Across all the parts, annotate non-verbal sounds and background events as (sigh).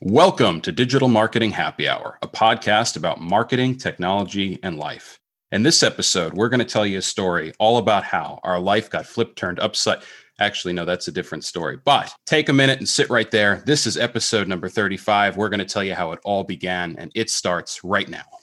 Welcome to Digital Marketing Happy Hour, a podcast about marketing, technology, and life. In this episode, we're going to tell you a story all about how our life got flipped turned upside. Actually, no, that's a different story. But take a minute and sit right there. This is episode number 35. We're going to tell you how it all began, and it starts right now.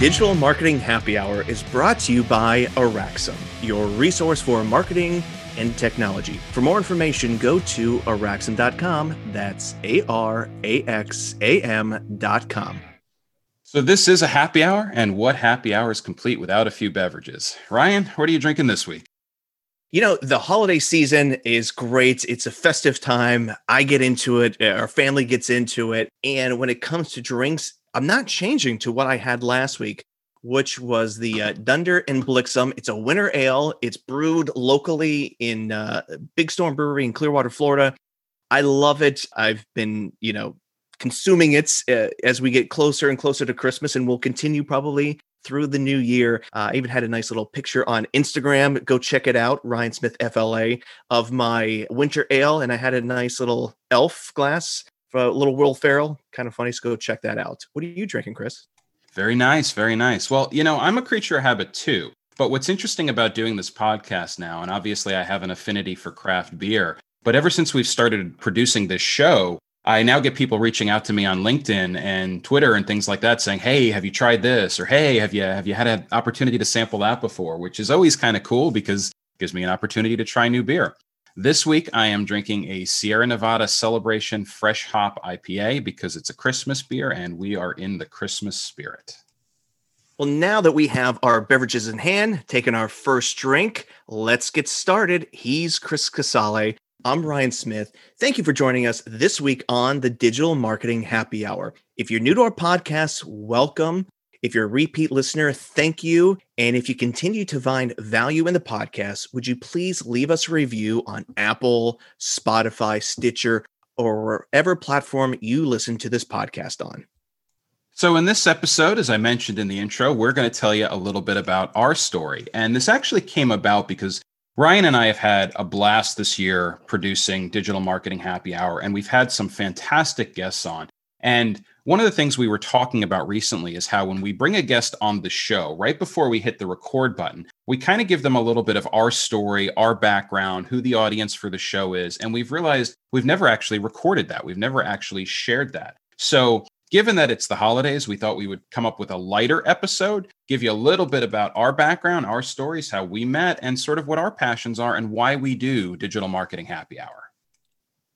Digital Marketing Happy Hour is brought to you by Araxam, your resource for marketing and technology. For more information, go to araxam.com. That's A R A X A M.com. So, this is a happy hour, and what happy hour is complete without a few beverages? Ryan, what are you drinking this week? You know, the holiday season is great. It's a festive time. I get into it, our family gets into it. And when it comes to drinks, I'm not changing to what I had last week, which was the uh, Dunder and Blixum. It's a winter ale. It's brewed locally in uh, Big Storm Brewery in Clearwater, Florida. I love it. I've been, you know, consuming it uh, as we get closer and closer to Christmas, and we'll continue probably through the new year. Uh, I even had a nice little picture on Instagram. Go check it out, Ryan Smith FLA, of my winter ale, and I had a nice little elf glass a little Will Ferrell. Kind of funny. So go check that out. What are you drinking, Chris? Very nice. Very nice. Well, you know, I'm a creature of habit too. But what's interesting about doing this podcast now, and obviously I have an affinity for craft beer, but ever since we've started producing this show, I now get people reaching out to me on LinkedIn and Twitter and things like that saying, "Hey, have you tried this?" or "Hey, have you have you had an opportunity to sample that before?" which is always kind of cool because it gives me an opportunity to try new beer. This week, I am drinking a Sierra Nevada Celebration Fresh Hop IPA because it's a Christmas beer and we are in the Christmas spirit. Well, now that we have our beverages in hand, taking our first drink, let's get started. He's Chris Casale. I'm Ryan Smith. Thank you for joining us this week on the Digital Marketing Happy Hour. If you're new to our podcast, welcome. If you're a repeat listener, thank you. And if you continue to find value in the podcast, would you please leave us a review on Apple, Spotify, Stitcher, or wherever platform you listen to this podcast on? So, in this episode, as I mentioned in the intro, we're going to tell you a little bit about our story. And this actually came about because Ryan and I have had a blast this year producing Digital Marketing Happy Hour, and we've had some fantastic guests on. And one of the things we were talking about recently is how when we bring a guest on the show, right before we hit the record button, we kind of give them a little bit of our story, our background, who the audience for the show is. And we've realized we've never actually recorded that. We've never actually shared that. So, given that it's the holidays, we thought we would come up with a lighter episode, give you a little bit about our background, our stories, how we met, and sort of what our passions are and why we do digital marketing happy hour.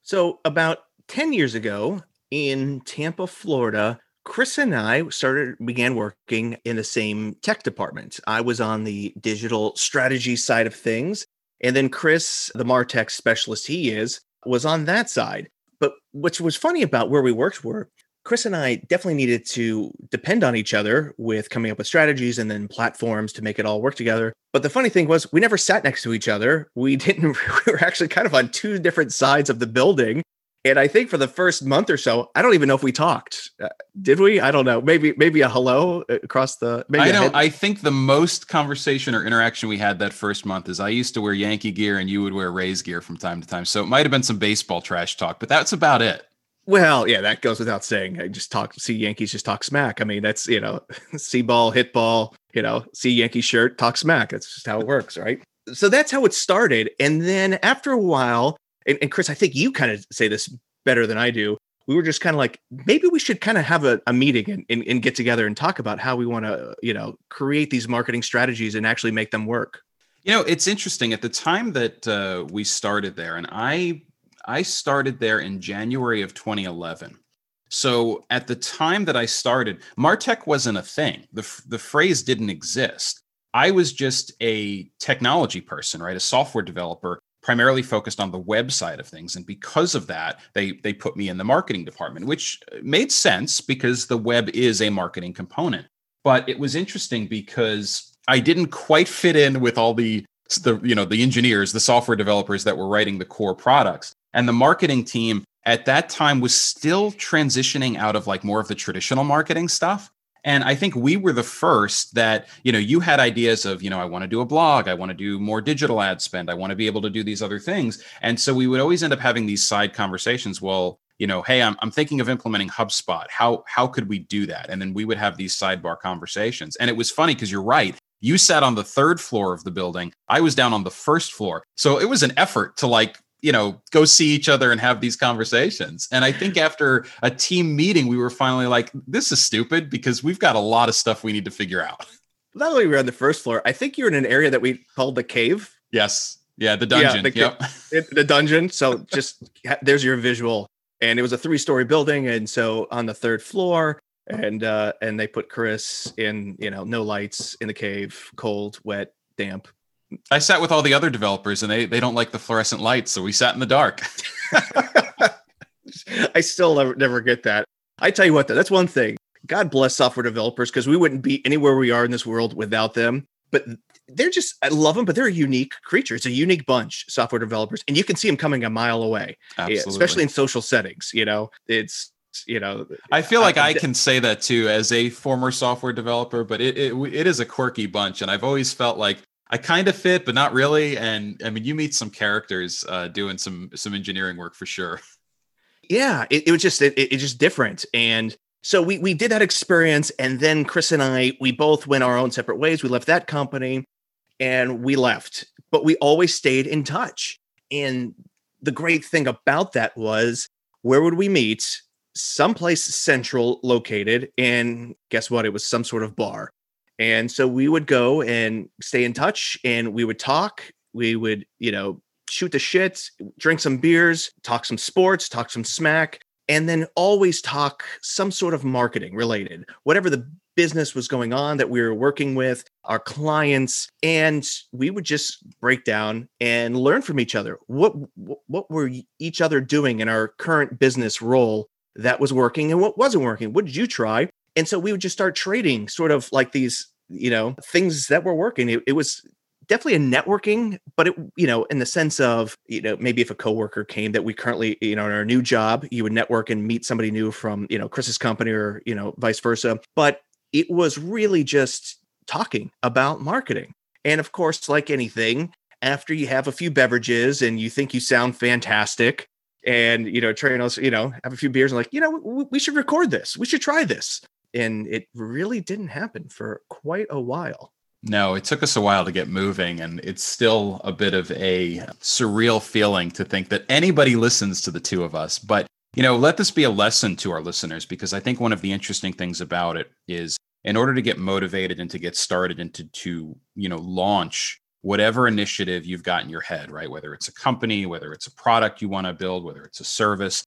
So, about 10 years ago, in Tampa, Florida, Chris and I started began working in the same tech department. I was on the digital strategy side of things, and then Chris, the Martech specialist he is, was on that side. But what was funny about where we worked were Chris and I definitely needed to depend on each other with coming up with strategies and then platforms to make it all work together. But the funny thing was, we never sat next to each other. We (laughs) didn't, we were actually kind of on two different sides of the building. And I think for the first month or so, I don't even know if we talked. Uh, did we? I don't know. Maybe maybe a hello uh, across the. Maybe I know. I think the most conversation or interaction we had that first month is I used to wear Yankee gear and you would wear Rays gear from time to time. So it might have been some baseball trash talk, but that's about it. Well, yeah, that goes without saying. I just talk, see Yankees just talk smack. I mean, that's you know, (laughs) see ball, hit ball. You know, see Yankee shirt, talk smack. That's just how it works, right? So that's how it started. And then after a while, and, and Chris, I think you kind of say this better than I do. We were just kind of like, maybe we should kind of have a, a meeting and, and, and get together and talk about how we want to, you know, create these marketing strategies and actually make them work. You know, it's interesting. At the time that uh, we started there, and I I started there in January of 2011. So at the time that I started, Martech wasn't a thing. The, the phrase didn't exist. I was just a technology person, right? A software developer primarily focused on the web side of things and because of that they they put me in the marketing department which uh, made sense because the web is a marketing component but it was interesting because I didn't quite fit in with all the the you know the engineers, the software developers that were writing the core products. And the marketing team at that time was still transitioning out of like more of the traditional marketing stuff. And I think we were the first that, you know, you had ideas of, you know, I want to do a blog, I want to do more digital ad spend, I want to be able to do these other things. And so we would always end up having these side conversations. Well, you know, hey, I'm, I'm thinking of implementing HubSpot. How how could we do that? And then we would have these sidebar conversations. And it was funny because you're right. You sat on the third floor of the building. I was down on the first floor. So it was an effort to like you know go see each other and have these conversations. And i think after a team meeting we were finally like this is stupid because we've got a lot of stuff we need to figure out. Not only were on the first floor i think you're in an area that we called the cave. Yes. Yeah the dungeon. Yeah, the, yep. (laughs) the dungeon. So just there's your visual. And it was a three story building. And so on the third floor and uh and they put chris in you know no lights in the cave cold wet damp I sat with all the other developers and they they don't like the fluorescent lights, so we sat in the dark. (laughs) I still never, never get that. I tell you what, though, that's one thing. God bless software developers because we wouldn't be anywhere we are in this world without them. But they're just, I love them, but they're a unique creature. It's a unique bunch, software developers, and you can see them coming a mile away, Absolutely. especially in social settings. You know, it's you know i feel like i, I can say that too as a former software developer but it, it it is a quirky bunch and i've always felt like I kind of fit, but not really. And I mean, you meet some characters uh, doing some some engineering work for sure. Yeah, it, it was just it, it just different, and so we we did that experience, and then Chris and I we both went our own separate ways. We left that company, and we left, but we always stayed in touch. And the great thing about that was where would we meet? Someplace central located, and guess what? It was some sort of bar. And so we would go and stay in touch and we would talk. We would, you know, shoot the shit, drink some beers, talk some sports, talk some smack, and then always talk some sort of marketing related, whatever the business was going on that we were working with, our clients, and we would just break down and learn from each other. What what were each other doing in our current business role that was working and what wasn't working? What did you try? And so we would just start trading sort of like these, you know, things that were working. It, it was definitely a networking, but it, you know, in the sense of, you know, maybe if a coworker came that we currently, you know, in our new job, you would network and meet somebody new from, you know, Chris's company or, you know, vice versa. But it was really just talking about marketing. And of course, like anything, after you have a few beverages and you think you sound fantastic, and you know, train us, you know, have a few beers and like, you know, we should record this. We should try this and it really didn't happen for quite a while. No, it took us a while to get moving, and it's still a bit of a surreal feeling to think that anybody listens to the two of us. But, you know, let this be a lesson to our listeners because I think one of the interesting things about it is in order to get motivated and to get started and to, to you know, launch whatever initiative you've got in your head, right? Whether it's a company, whether it's a product you want to build, whether it's a service,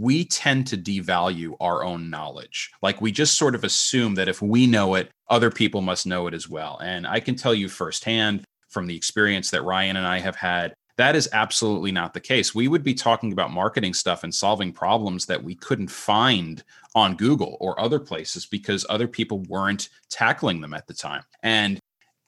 we tend to devalue our own knowledge. Like we just sort of assume that if we know it, other people must know it as well. And I can tell you firsthand from the experience that Ryan and I have had, that is absolutely not the case. We would be talking about marketing stuff and solving problems that we couldn't find on Google or other places because other people weren't tackling them at the time. And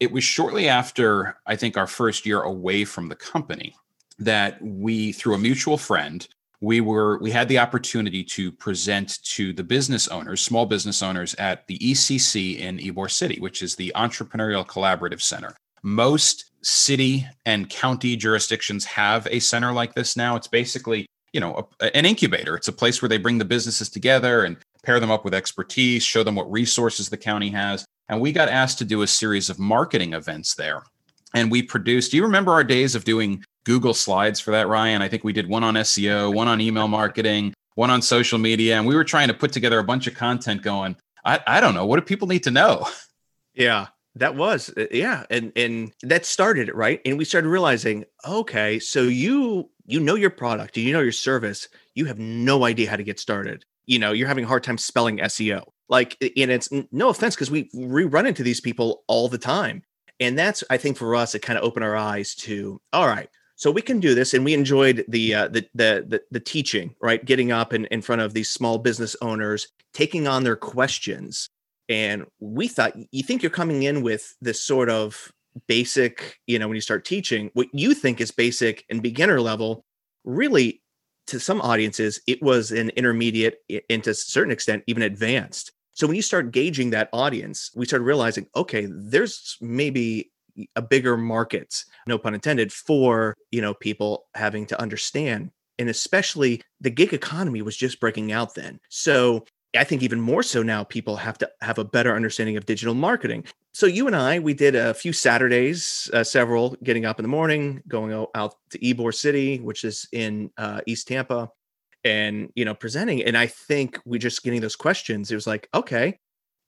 it was shortly after, I think, our first year away from the company that we, through a mutual friend, we were we had the opportunity to present to the business owners small business owners at the ecc in ybor city which is the entrepreneurial collaborative center. Most city and county jurisdictions have a center like this now. It's basically you know a, an incubator. It's a place where they bring the businesses together and pair them up with expertise show them what resources the county has. And we got asked to do a series of marketing events there. And we produced do you remember our days of doing Google Slides for that, Ryan. I think we did one on SEO, one on email marketing, one on social media, and we were trying to put together a bunch of content going. I, I don't know. What do people need to know? (laughs) Yeah, that was uh, yeah, and and that started it right, and we started realizing, okay, so you you know your product, you know your service, you have no idea how to get started. You know, you're having a hard time spelling SEO. Like, and it's no offense because we we run into these people all the time, and that's I think for us, it kind of opened our eyes to all right so we can do this and we enjoyed the uh, the, the, the the teaching right getting up in, in front of these small business owners taking on their questions and we thought you think you're coming in with this sort of basic, you know, when you start teaching, what you think is basic and beginner level, really to some audiences, it was an intermediate and to a certain extent, even advanced. So when you start gauging that audience, we started realizing, okay, there's maybe a bigger market, no pun intended, for you know people having to understand. And especially the gig economy was just breaking out then. So I think even more so now, people have to have a better understanding of digital marketing. So you and I, we did a few Saturdays, uh, several, getting up in the morning, going out to Ybor City, which is in uh, East Tampa, and you know presenting. And I think we just getting those questions. It was like, okay,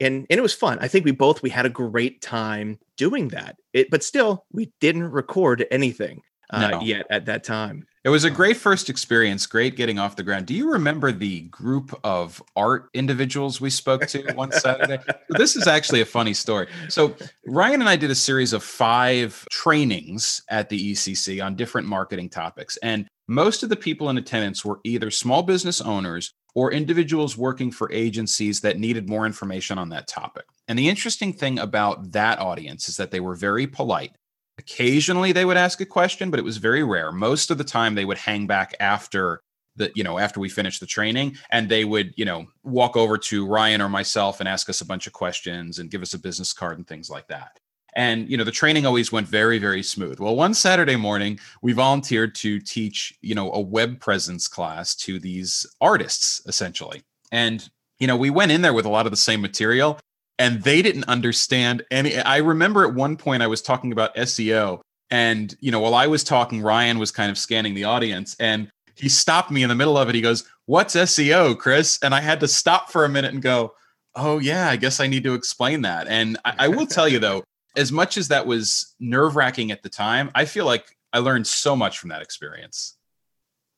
and and it was fun. I think we both we had a great time doing that. It, but still, we didn't record anything uh, no. yet at that time. It was a great first experience, great getting off the ground. Do you remember the group of art individuals we spoke to one Saturday? (laughs) this is actually a funny story. So, Ryan and I did a series of five trainings at the ECC on different marketing topics. And most of the people in attendance were either small business owners or individuals working for agencies that needed more information on that topic. And the interesting thing about that audience is that they were very polite Occasionally they would ask a question, but it was very rare. Most of the time they would hang back after the, you know, after we finished the training and they would, you know, walk over to Ryan or myself and ask us a bunch of questions and give us a business card and things like that. And you know, the training always went very, very smooth. Well, one Saturday morning, we volunteered to teach, you know, a web presence class to these artists essentially. And you know, we went in there with a lot of the same material, and they didn't understand any i remember at one point i was talking about seo and you know while i was talking ryan was kind of scanning the audience and he stopped me in the middle of it he goes what's seo chris and i had to stop for a minute and go oh yeah i guess i need to explain that and i, I will tell you though as much as that was nerve wracking at the time i feel like i learned so much from that experience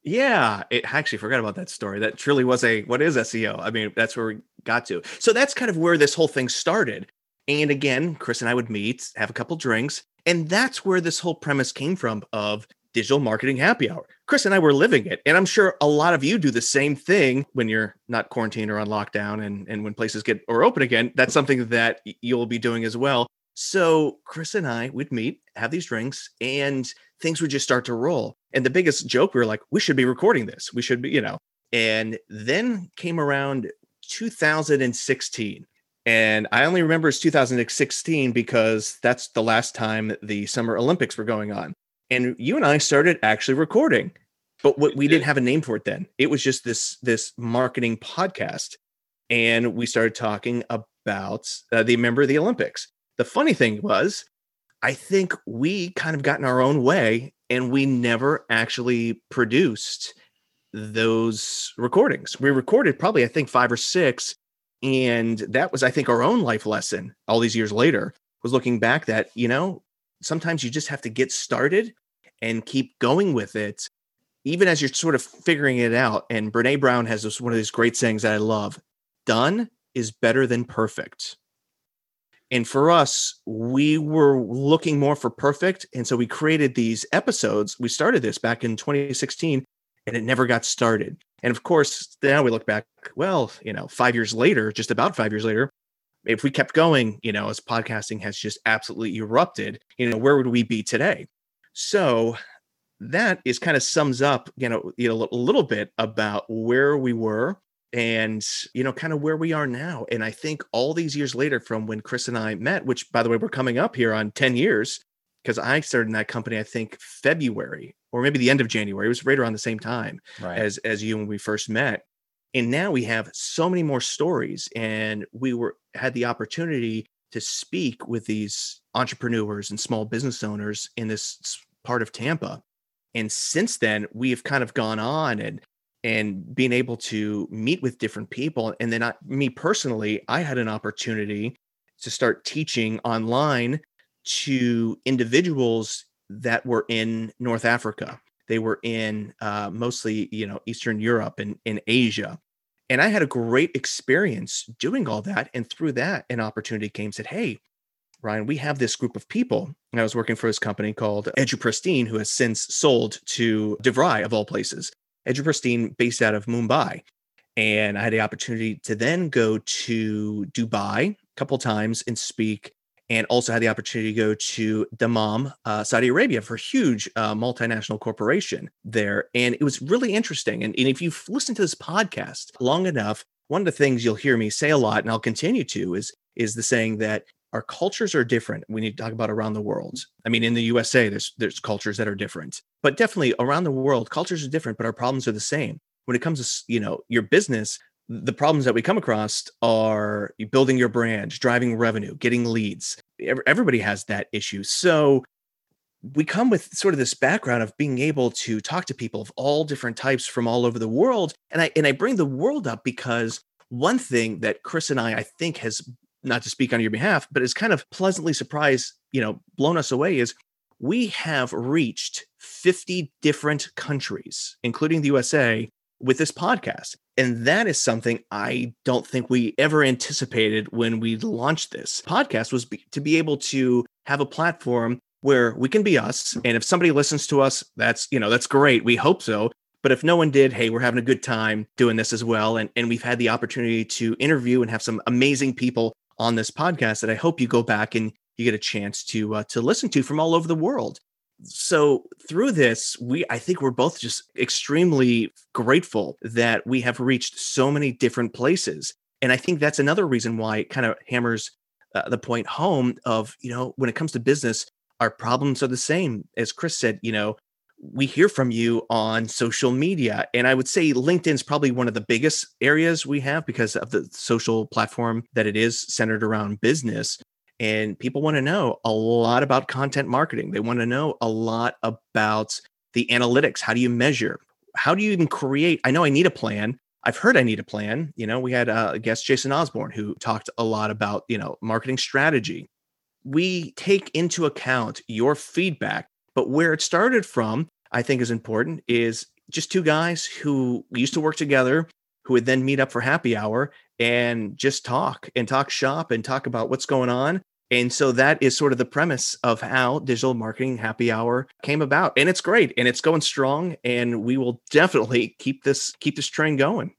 yeah, it I actually forgot about that story. That truly was a what is SEO? I mean, that's where we got to. So that's kind of where this whole thing started. And again, Chris and I would meet, have a couple drinks, and that's where this whole premise came from of digital marketing happy hour. Chris and I were living it. And I'm sure a lot of you do the same thing when you're not quarantined or on lockdown and, and when places get or open again. That's something that you'll be doing as well. So Chris and I would meet, have these drinks, and things would just start to roll. And the biggest joke, we were like, we should be recording this. We should be, you know. And then came around 2016. And I only remember it's 2016 because that's the last time the Summer Olympics were going on. And you and I started actually recording, but what, we didn't have a name for it then. It was just this this marketing podcast, and we started talking about uh, the member of the Olympics. The funny thing was, I think we kind of got in our own way and we never actually produced those recordings. We recorded probably, I think, five or six. And that was, I think, our own life lesson all these years later was looking back that, you know, sometimes you just have to get started and keep going with it, even as you're sort of figuring it out. And Brene Brown has this one of these great sayings that I love done is better than perfect. And for us, we were looking more for perfect. And so we created these episodes. We started this back in 2016 and it never got started. And of course, now we look back, well, you know, five years later, just about five years later, if we kept going, you know, as podcasting has just absolutely erupted, you know, where would we be today? So that is kind of sums up, you know, you know, a little bit about where we were and you know kind of where we are now and i think all these years later from when chris and i met which by the way we're coming up here on 10 years because i started in that company i think february or maybe the end of january it was right around the same time right. as as you when we first met and now we have so many more stories and we were had the opportunity to speak with these entrepreneurs and small business owners in this part of tampa and since then we have kind of gone on and and being able to meet with different people. And then I, me personally, I had an opportunity to start teaching online to individuals that were in North Africa. They were in uh, mostly, you know, Eastern Europe and in Asia. And I had a great experience doing all that. And through that, an opportunity came, said, Hey, Ryan, we have this group of people. And I was working for this company called EduPristine, who has since sold to DeVry, of all places. EduPristine based out of Mumbai. And I had the opportunity to then go to Dubai a couple times and speak and also had the opportunity to go to Dammam, uh, Saudi Arabia, for a huge uh, multinational corporation there. And it was really interesting. And, and if you've listened to this podcast long enough, one of the things you'll hear me say a lot, and I'll continue to, is is the saying that our cultures are different. We need to talk about around the world. I mean, in the USA, there's there's cultures that are different, but definitely around the world, cultures are different, but our problems are the same. When it comes to you know your business, the problems that we come across are building your brand, driving revenue, getting leads. Everybody has that issue. So we come with sort of this background of being able to talk to people of all different types from all over the world. And I and I bring the world up because one thing that Chris and I I think has not to speak on your behalf, but it's kind of pleasantly surprised, you know, blown us away is we have reached 50 different countries, including the USA, with this podcast. And that is something I don't think we ever anticipated when we launched this podcast was be, to be able to have a platform where we can be us. And if somebody listens to us, that's, you know, that's great. We hope so. But if no one did, hey, we're having a good time doing this as well. And, and we've had the opportunity to interview and have some amazing people on this podcast that I hope you go back and you get a chance to uh, to listen to from all over the world. So through this, we I think we're both just extremely grateful that we have reached so many different places, and I think that's another reason why it kind of hammers uh, the point home of you know when it comes to business, our problems are the same as Chris said. You know, we hear from you on social media. And I would say LinkedIn is probably one of the biggest areas we have because of the social platform that it is centered around business. And people want to know a lot about content marketing. They want to know a lot about the analytics. How do you measure? How do you even create? I know I need a plan. I've heard I need a plan. You know, we had uh, a guest, Jason Osborne, who talked a lot about, you know, marketing strategy. We take into account your feedback but where it started from, I think is important, is just two guys who used to work together, who would then meet up for happy hour and just talk and talk shop and talk about what's going on. And so that is sort of the premise of how digital marketing happy hour came about. And it's great and it's going strong. And we will (laughs) definitely keep this keep this train going.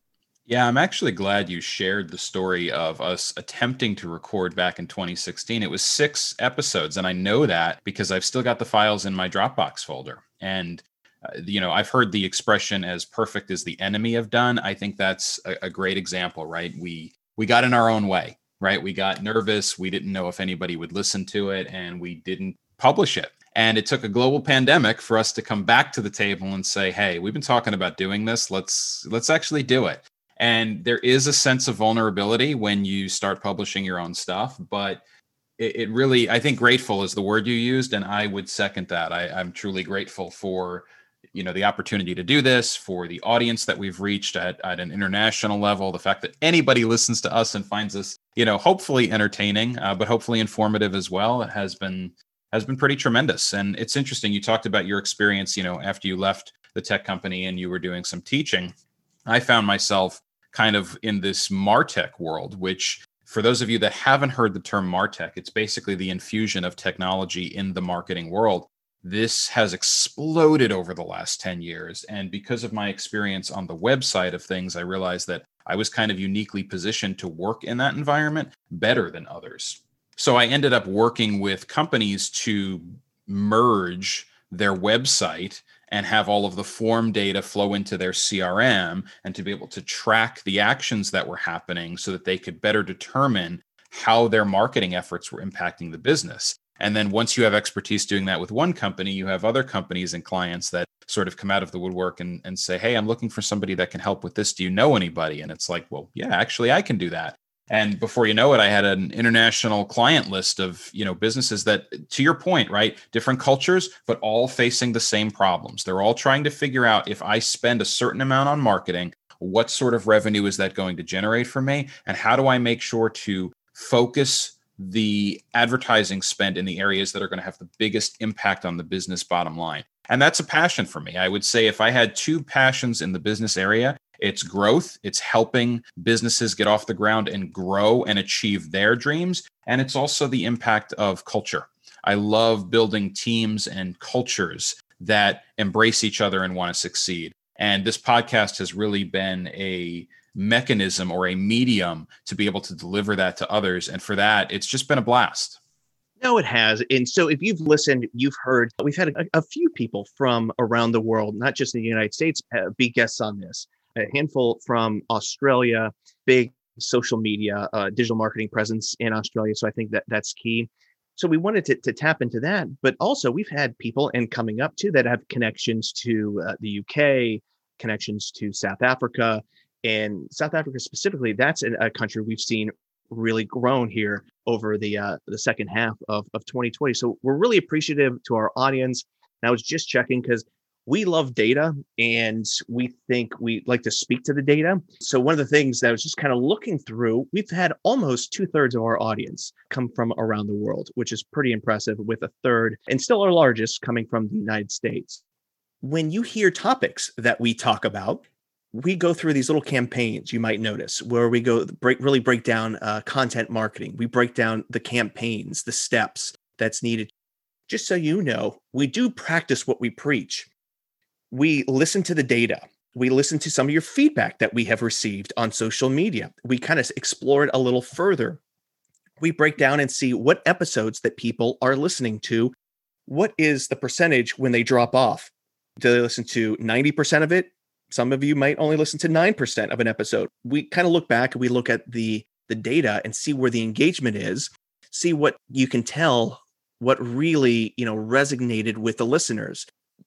Yeah, I'm actually glad you shared the story of us attempting to record back in 2016. It was six episodes, and I know that because I've still got the files in my Dropbox folder. And, uh, you know, I've heard the expression as perfect as the enemy have done. I think that's a, a great example, right? We, we got in our own way, right? We got nervous. We didn't know if anybody would listen to it, and we didn't publish it. And it took a global pandemic for us to come back to the table and say, "Hey, we've been talking about doing this. Let's let's actually do it." And there is a sense of vulnerability when you start publishing your own stuff, but it, it really, I think grateful is the word you used. And I would second that. I, I'm truly grateful for you know the opportunity to do this for the audience that we've reached at, at an international level the fact that anybody listens to us and finds us you know hopefully entertaining uh, but hopefully informative as well it has been has been pretty tremendous and it's interesting you talked about your experience you know after you left the tech company and you were doing some teaching i found myself kind of in this martech world which for those of you that haven't heard the term martech it's basically the infusion of technology in the marketing world. This has exploded over the last 10 years and because of my experience on the website of things i realized that i was kind of uniquely positioned to work in that environment better than others. So i ended up working with companies to merge their website and have all of the form data flow into their CRM and to be able to track the actions that were happening so that they could better determine how their marketing efforts were impacting the business. And then once you have expertise doing that with one company, you have other companies and clients that sort of come out of the woodwork and, and say, Hey, I'm looking for somebody that can help with this. Do you know anybody? And it's like, Well, yeah, actually, I can do that and before you know it i had an international client list of you know businesses that to your point right different cultures but all facing the same problems. They're all trying to figure out if i spend a certain amount on marketing what sort of revenue is that going to generate for me? And how do i make sure to focus the advertising spend in the areas that are going to have the biggest impact on the business bottom line? And that's a passion for me. I would say if i had two passions in the business area it's growth, it's helping businesses get off the ground and grow and achieve their dreams. And it's also the impact of culture. I love building teams and cultures that embrace each other and want to succeed. And this podcast has really been a mechanism or a medium to be able to deliver that to others. And for that, it's just been a blast. No, it has. And so if you've listened, you've heard, we've had a, a few people from around the world, not just in the United States, uh, be guests on this. A handful from Australia, big social media, uh, digital marketing presence in Australia. So I think that that's key. So we wanted to, to tap into that. But also, we've had people and coming up too that have connections to uh, the UK, connections to South Africa. And South Africa specifically, that's a country we've seen really grown here over the uh, the second half of, of 2020. So we're really appreciative to our audience. And I was just checking because we love data and we think we like to speak to the data. So one of the things that I was just kind of looking through, we've had almost two thirds of our audience come from around the world, which is pretty impressive, with a third and still our largest coming from the United States. When you hear topics that we talk about, we go through these little campaigns you might notice where we go break really break down uh, content marketing we break down the campaigns the steps that's needed just so you know we do practice what we preach we listen to the data. We listen to some of your feedback that we have received on social media. We kind of explore it a little further. We break down and see what episodes that people are listening to. What is the percentage when they drop off? Do they listen to 90% of it? Some of you might only listen to 9% of an episode. We kind of look back and we look at the the data and see where the engagement is, see what you can tell what really, you know, resonated with the listeners.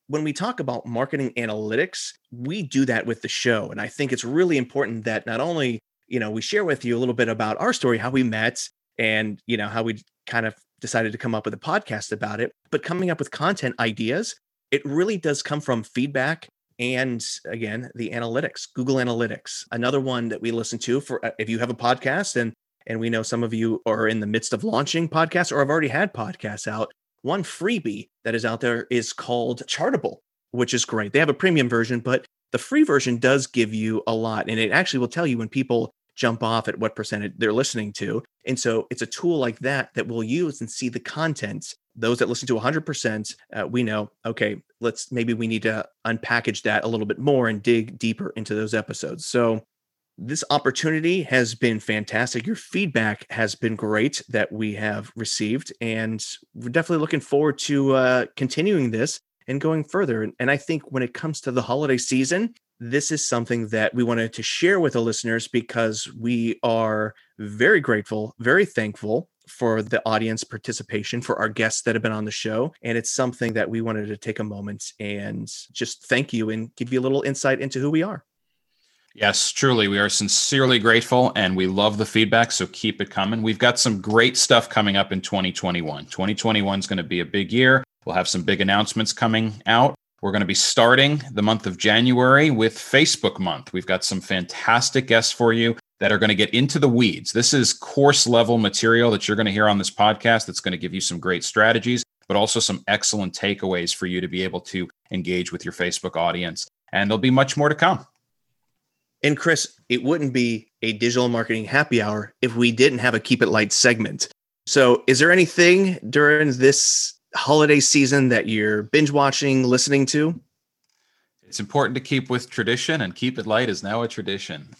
When we talk about marketing analytics, we do that with the show and I think it's really important that not only, you know, we share with you a little bit about our story, how we met and, you know, how we kind of decided to come up with a podcast about it, but coming up with content ideas, it really does come from feedback and again the analytics google analytics another one that we listen to for uh, if you have a podcast and and we know some of you are in the midst of launching podcasts or have already had podcasts out one freebie that is out there is called chartable which is great. They have a premium version but the free version does give you a lot and it actually will tell you when people jump off at what percentage they're listening to. And so it's a tool like that that we'll use and see the contents. those that listen to 100% uh, we know okay let's maybe we need to unpackage that a little bit more and dig deeper into those episodes. So this opportunity has been fantastic your feedback has been great that we have received and we're definitely looking forward to uh, continuing this and going further and, and i think when it comes to the holiday season this is something that we wanted to share with the listeners because we are very grateful very thankful for the audience participation for our guests that have been on the show. And it's something that we wanted to take a moment and just thank you and give you a little insight into who we are. Yes, truly. We are sincerely grateful and we love the feedback. So keep it coming. We've got some great stuff coming up in 2021. 2021 is going to be a big year. We'll have some big announcements coming out. We're going to be starting the month of January with Facebook month. We've got some fantastic guests for you that are going to get into the weeds. This is course level material that you're going to hear on this podcast that's going to give you some great strategies, but also some excellent takeaways for you to be able to engage with your Facebook audience. And there'll be much more to come. And Chris, it wouldn't be a digital marketing happy hour if we didn't have a keep it light segment. So, is there anything during this holiday season that you're binge watching, listening to? It's important to keep with tradition, and keep it light is now a tradition.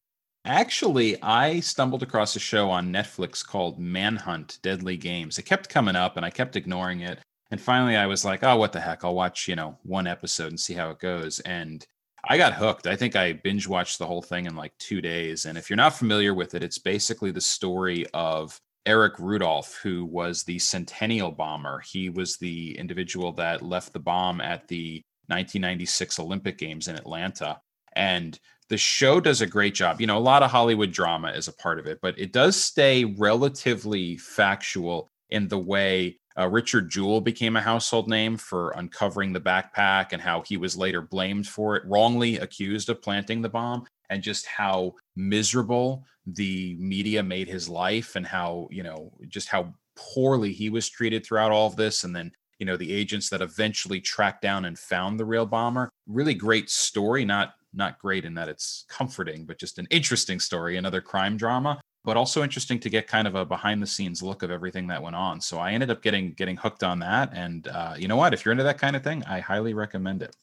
Actually, I stumbled across a show on Netflix called Manhunt Deadly Games. It kept coming up and I kept ignoring it. And finally I was like, oh, what the heck? I'll watch, you know, one episode and see how it goes. And I got hooked. I think I binge watched the whole thing in like two days. And if you're not familiar with it, it's basically the story of Eric Rudolph, who was the Centennial bomber. He was the individual that left the bomb at the 1996 Olympic Games in Atlanta. And the show does a great job. You know, a lot of Hollywood drama is a part of it, but it does stay relatively factual in the way uh, Richard Jewell became a household name for uncovering the backpack and how he was later blamed for it, wrongly accused of planting the bomb, and just how miserable the media made his life and how, you know, just how poorly he was treated throughout all of this. And then you know the agents that eventually tracked down and found the real bomber. Really great story. Not not great in that it's comforting, but just an interesting story, another crime drama, but also interesting to get kind of a behind the scenes look of everything that went on. So I ended up getting getting hooked on that, and uh, you know what? If you're into that kind of thing, I highly recommend it.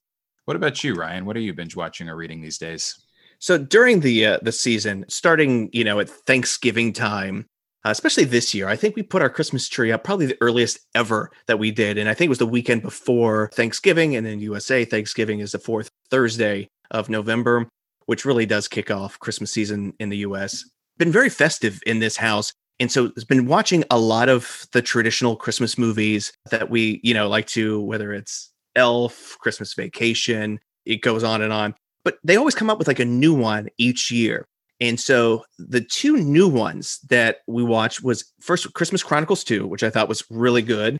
What about you, Ryan? What are you binge watching or reading these days? So during the uh, the season, starting you know at Thanksgiving time, uh, especially this year. I think we put our Christmas tree up probably the earliest ever that we did. And I think it was the weekend before Thanksgiving. And then USA Thanksgiving is the fourth Thursday of November, which really does kick off Christmas season in the US. Been very festive in this house. And so it's been watching a lot of the traditional Christmas movies that we, you know, like to, whether it's Elf, Christmas Vacation, it goes on and on. But they always come up with like a new one each year. And so the two new ones that we watched was first Christmas Chronicles 2, which I thought was really good.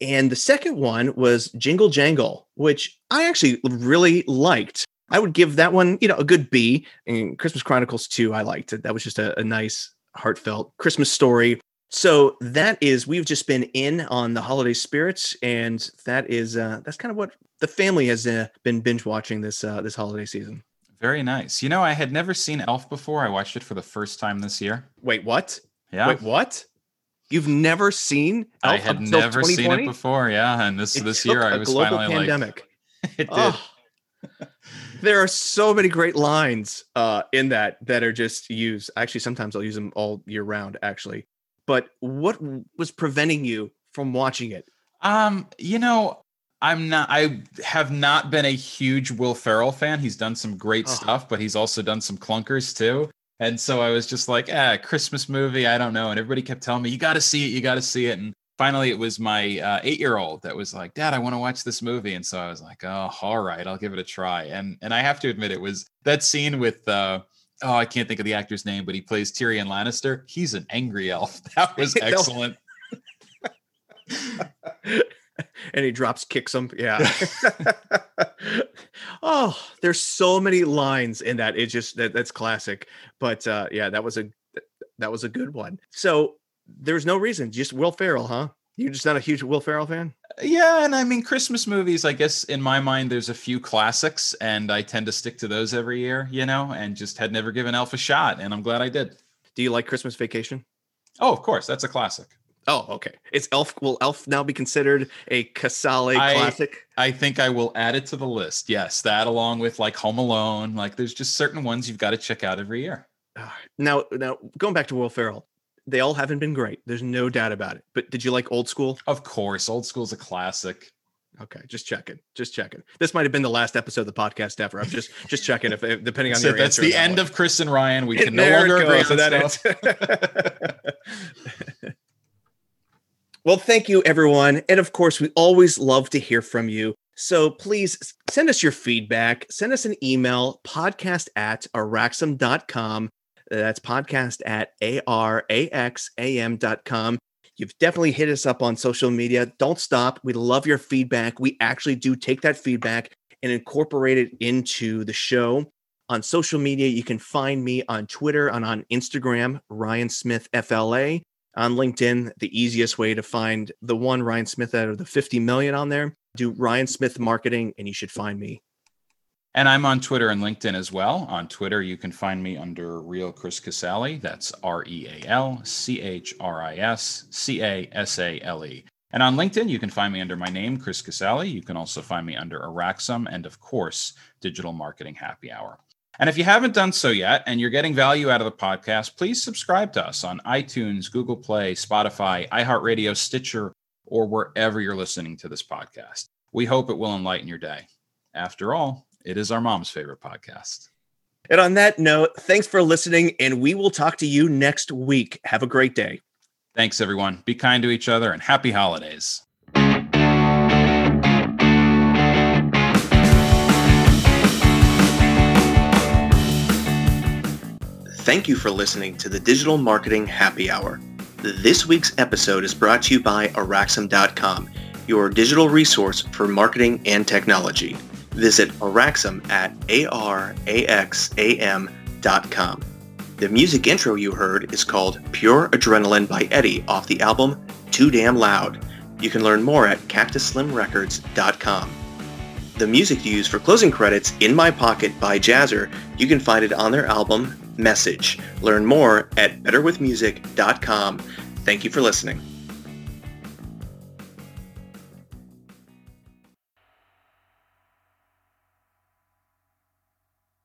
And the second one was Jingle Jangle, which I actually really liked. I would give that one, you know, a good B. And Christmas Chronicles 2, I liked it. That was just a, a nice, heartfelt Christmas story. So that is, we've just been in on the holiday spirits, and that is uh, that's kind of what the family has uh, been binge watching this uh, this holiday season. Very nice. You know, I had never seen Elf before. I watched it for the first time this year. Wait, what? Yeah. Wait, what? You've never seen Elf I had never seen it before. Yeah, and this it this year I was finally pandemic. like, (laughs) it did. Oh, there are so many great lines uh, in that that are just used. Actually, sometimes I'll use them all year round. Actually, but what was preventing you from watching it? Um, you know, I'm not. I have not been a huge Will Ferrell fan. He's done some great oh. stuff, but he's also done some clunkers too. And so I was just like, ah, Christmas movie. I don't know. And everybody kept telling me, you got to see it. You got to see it. And finally, it was my uh, eight year old that was like, Dad, I want to watch this movie. And so I was like, oh, all right, I'll give it a try. And and I have to admit, it was that scene with. Uh, oh, I can't think of the actor's name, but he plays Tyrion Lannister. He's an angry elf. (laughs) That was (laughs) excellent. (laughs) and he drops kicks him. Yeah. oh, there's so many lines in that. It just that that's classic. But uh yeah, that was a that was a good one. So there's no reason, just Will Ferrell, huh? You're just not a huge Will Ferrell fan? Yeah, and I mean Christmas movies, I guess in my mind there's a few classics and I tend to stick to those every year, you know, and just had never given Elf a shot and I'm glad I did. Do you like Christmas Vacation? Oh, of course, that's a classic. Oh, okay. It's Elf will Elf now be considered a Casale I, classic? I think I will add it to the list. Yes, that along with like Home Alone. Like there's just certain ones you've got to check out every year. Ah, now, now going back to Will Ferrell, they all haven't been great. There's no doubt about it. But did you like Old School? Of course, Old School's a classic. Okay, just checking, just checking. This might have been the last episode of the podcast ever. I'm just just checking if, depending (laughs) on so your that's the end of Chris and Ryan. We (laughs) can no longer agree on that. (laughs) well, thank you, everyone, and of course, we always love to hear from you. So please send us your feedback. Send us an email, podcast at araxam.com. That's podcast at A-R-A-X-A-M.com. You've definitely hit us up on social media. Don't stop. We love your feedback. We actually do take that feedback and incorporate it into the show. On social media, you can find me on Twitter and on Instagram, Ryan Smith FLA. On LinkedIn, the easiest way to find the one Ryan Smith out of the 50 million on there, do Ryan Smith Marketing, and you should find me. And I'm on Twitter and LinkedIn as well. On Twitter, you can find me under Real Chris Casale. That's R E A L C H R I S C A S A L E. And on LinkedIn, you can find me under my name, Chris Casale. You can also find me under Araxam and, of course, Digital Marketing Happy Hour. And if you haven't done so yet and you're getting value out of the podcast, please subscribe to us on iTunes, Google Play, Spotify, iHeartRadio, Stitcher, or wherever you're listening to this podcast. We hope it will enlighten your day. After all, it is our mom's favorite podcast. And on that note, thanks for listening, and we will talk to you next week. Have a great day. Thanks, everyone. Be kind to each other and happy holidays. Thank you for listening to the Digital Marketing Happy Hour. This week's episode is brought to you by Araxam.com, your digital resource for marketing and technology. Visit Araxam at araxam.com. The music intro you heard is called Pure Adrenaline by Eddie off the album Too Damn Loud. You can learn more at cactusslimrecords.com. The music used for closing credits, In My Pocket by Jazzer, you can find it on their album Message. Learn more at betterwithmusic.com. Thank you for listening.